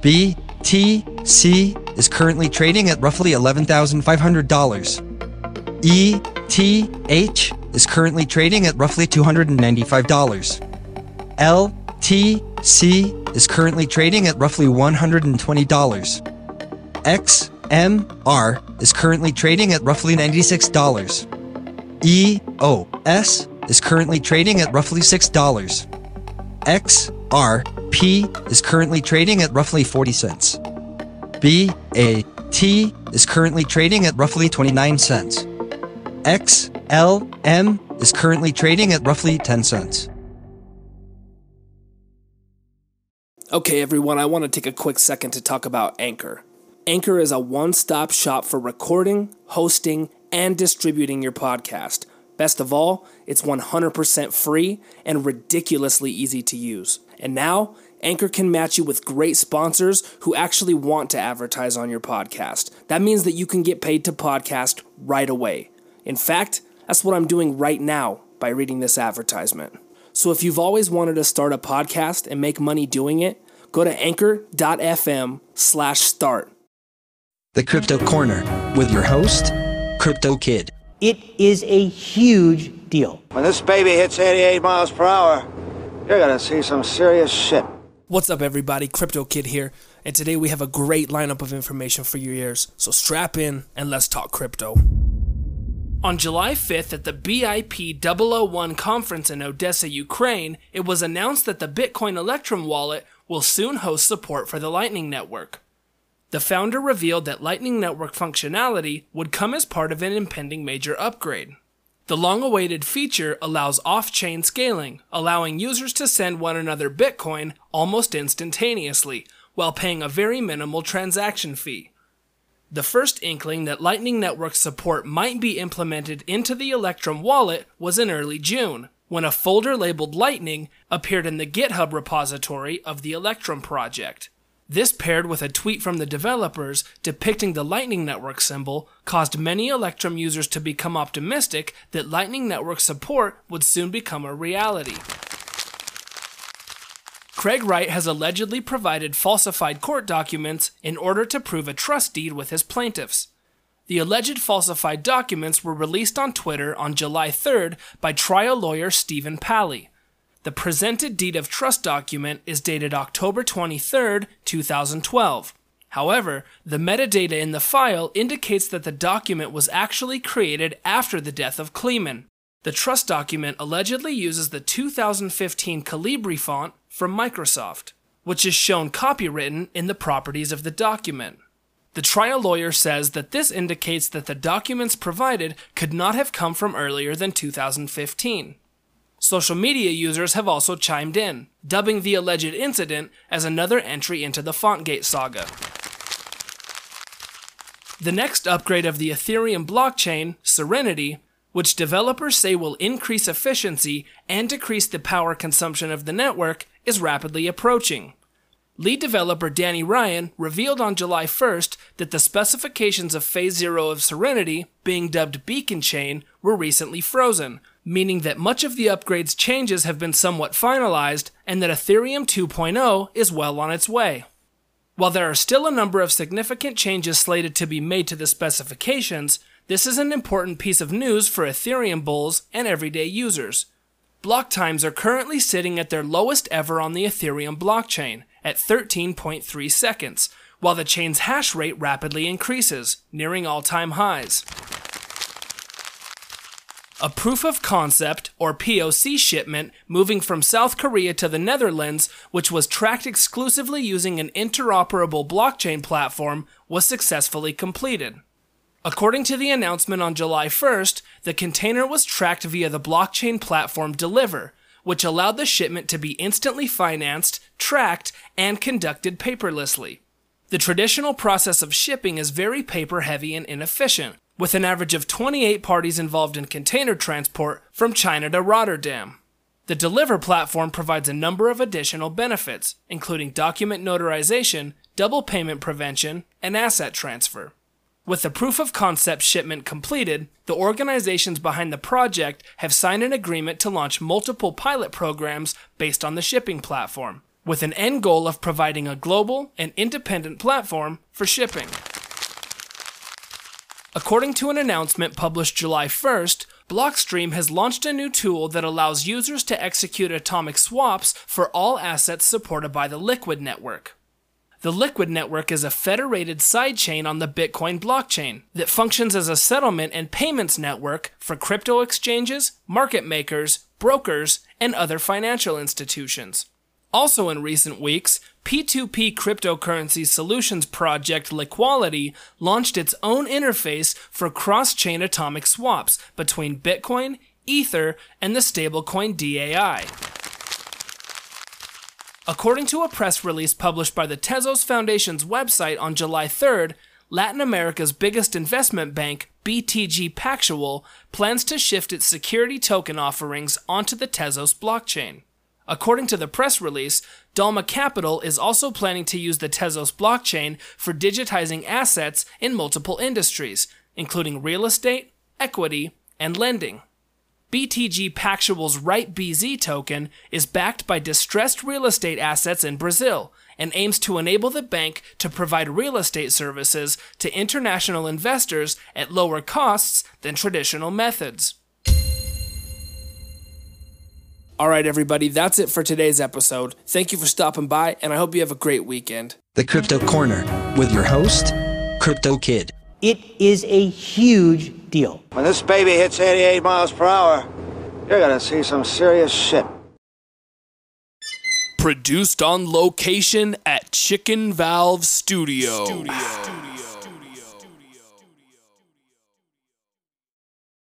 BTC is currently trading at roughly $11,500. ETH is currently trading at roughly $295. LTC is currently trading at roughly $120. XMR is currently trading at roughly $96. EOS is currently trading at roughly $6. XRP is currently trading at roughly 40 cents. BAT is currently trading at roughly 29 cents. XLM is currently trading at roughly 10 cents. Okay, everyone, I want to take a quick second to talk about Anchor. Anchor is a one stop shop for recording, hosting, and distributing your podcast. Best of all, it's 100% free and ridiculously easy to use. And now, Anchor can match you with great sponsors who actually want to advertise on your podcast. That means that you can get paid to podcast right away. In fact, that's what I'm doing right now by reading this advertisement. So if you've always wanted to start a podcast and make money doing it, go to anchor.fm slash start. The Crypto Corner with your host, Crypto Kid. It is a huge deal. When this baby hits 88 miles per hour, you're gonna see some serious shit. What's up, everybody? Crypto Kid here, and today we have a great lineup of information for your ears. So strap in and let's talk crypto. On July 5th at the BIP 001 conference in Odessa, Ukraine, it was announced that the Bitcoin Electrum wallet will soon host support for the Lightning Network. The founder revealed that Lightning Network functionality would come as part of an impending major upgrade. The long awaited feature allows off chain scaling, allowing users to send one another Bitcoin almost instantaneously, while paying a very minimal transaction fee. The first inkling that Lightning Network support might be implemented into the Electrum wallet was in early June, when a folder labeled Lightning appeared in the GitHub repository of the Electrum project. This paired with a tweet from the developers depicting the Lightning Network symbol caused many Electrum users to become optimistic that Lightning Network support would soon become a reality. Craig Wright has allegedly provided falsified court documents in order to prove a trust deed with his plaintiffs. The alleged falsified documents were released on Twitter on July 3rd by trial lawyer Stephen Palley. The presented deed of trust document is dated October 23, 2012. However, the metadata in the file indicates that the document was actually created after the death of Kleiman. The trust document allegedly uses the 2015 Calibri font from Microsoft, which is shown copywritten in the properties of the document. The trial lawyer says that this indicates that the documents provided could not have come from earlier than 2015. Social media users have also chimed in, dubbing the alleged incident as another entry into the Fontgate saga. The next upgrade of the Ethereum blockchain, Serenity, which developers say will increase efficiency and decrease the power consumption of the network, is rapidly approaching. Lead developer Danny Ryan revealed on July 1st that the specifications of Phase Zero of Serenity, being dubbed Beacon Chain, were recently frozen, meaning that much of the upgrade's changes have been somewhat finalized and that Ethereum 2.0 is well on its way. While there are still a number of significant changes slated to be made to the specifications, this is an important piece of news for Ethereum bulls and everyday users. Block times are currently sitting at their lowest ever on the Ethereum blockchain, at 13.3 seconds, while the chain's hash rate rapidly increases, nearing all time highs. A proof of concept, or POC shipment, moving from South Korea to the Netherlands, which was tracked exclusively using an interoperable blockchain platform, was successfully completed. According to the announcement on July 1st, the container was tracked via the blockchain platform Deliver, which allowed the shipment to be instantly financed, tracked, and conducted paperlessly. The traditional process of shipping is very paper heavy and inefficient, with an average of 28 parties involved in container transport from China to Rotterdam. The Deliver platform provides a number of additional benefits, including document notarization, double payment prevention, and asset transfer. With the proof of concept shipment completed, the organizations behind the project have signed an agreement to launch multiple pilot programs based on the shipping platform, with an end goal of providing a global and independent platform for shipping. According to an announcement published July 1st, Blockstream has launched a new tool that allows users to execute atomic swaps for all assets supported by the Liquid network. The Liquid network is a federated sidechain on the Bitcoin blockchain that functions as a settlement and payments network for crypto exchanges, market makers, brokers, and other financial institutions. Also, in recent weeks, P2P cryptocurrency solutions project Liquality launched its own interface for cross chain atomic swaps between Bitcoin, Ether, and the stablecoin DAI. According to a press release published by the Tezos Foundation's website on July 3rd, Latin America's biggest investment bank, BTG Pactual, plans to shift its security token offerings onto the Tezos blockchain. According to the press release, Dalma Capital is also planning to use the Tezos blockchain for digitizing assets in multiple industries, including real estate, equity, and lending. BTG Pactual's ReitBZ token is backed by distressed real estate assets in Brazil and aims to enable the bank to provide real estate services to international investors at lower costs than traditional methods. All right, everybody, that's it for today's episode. Thank you for stopping by, and I hope you have a great weekend. The Crypto Corner with your host, Crypto Kid. It is a huge deal. When this baby hits 88 miles per hour, you're gonna see some serious shit. Produced on location at Chicken Valve Studio. Studio.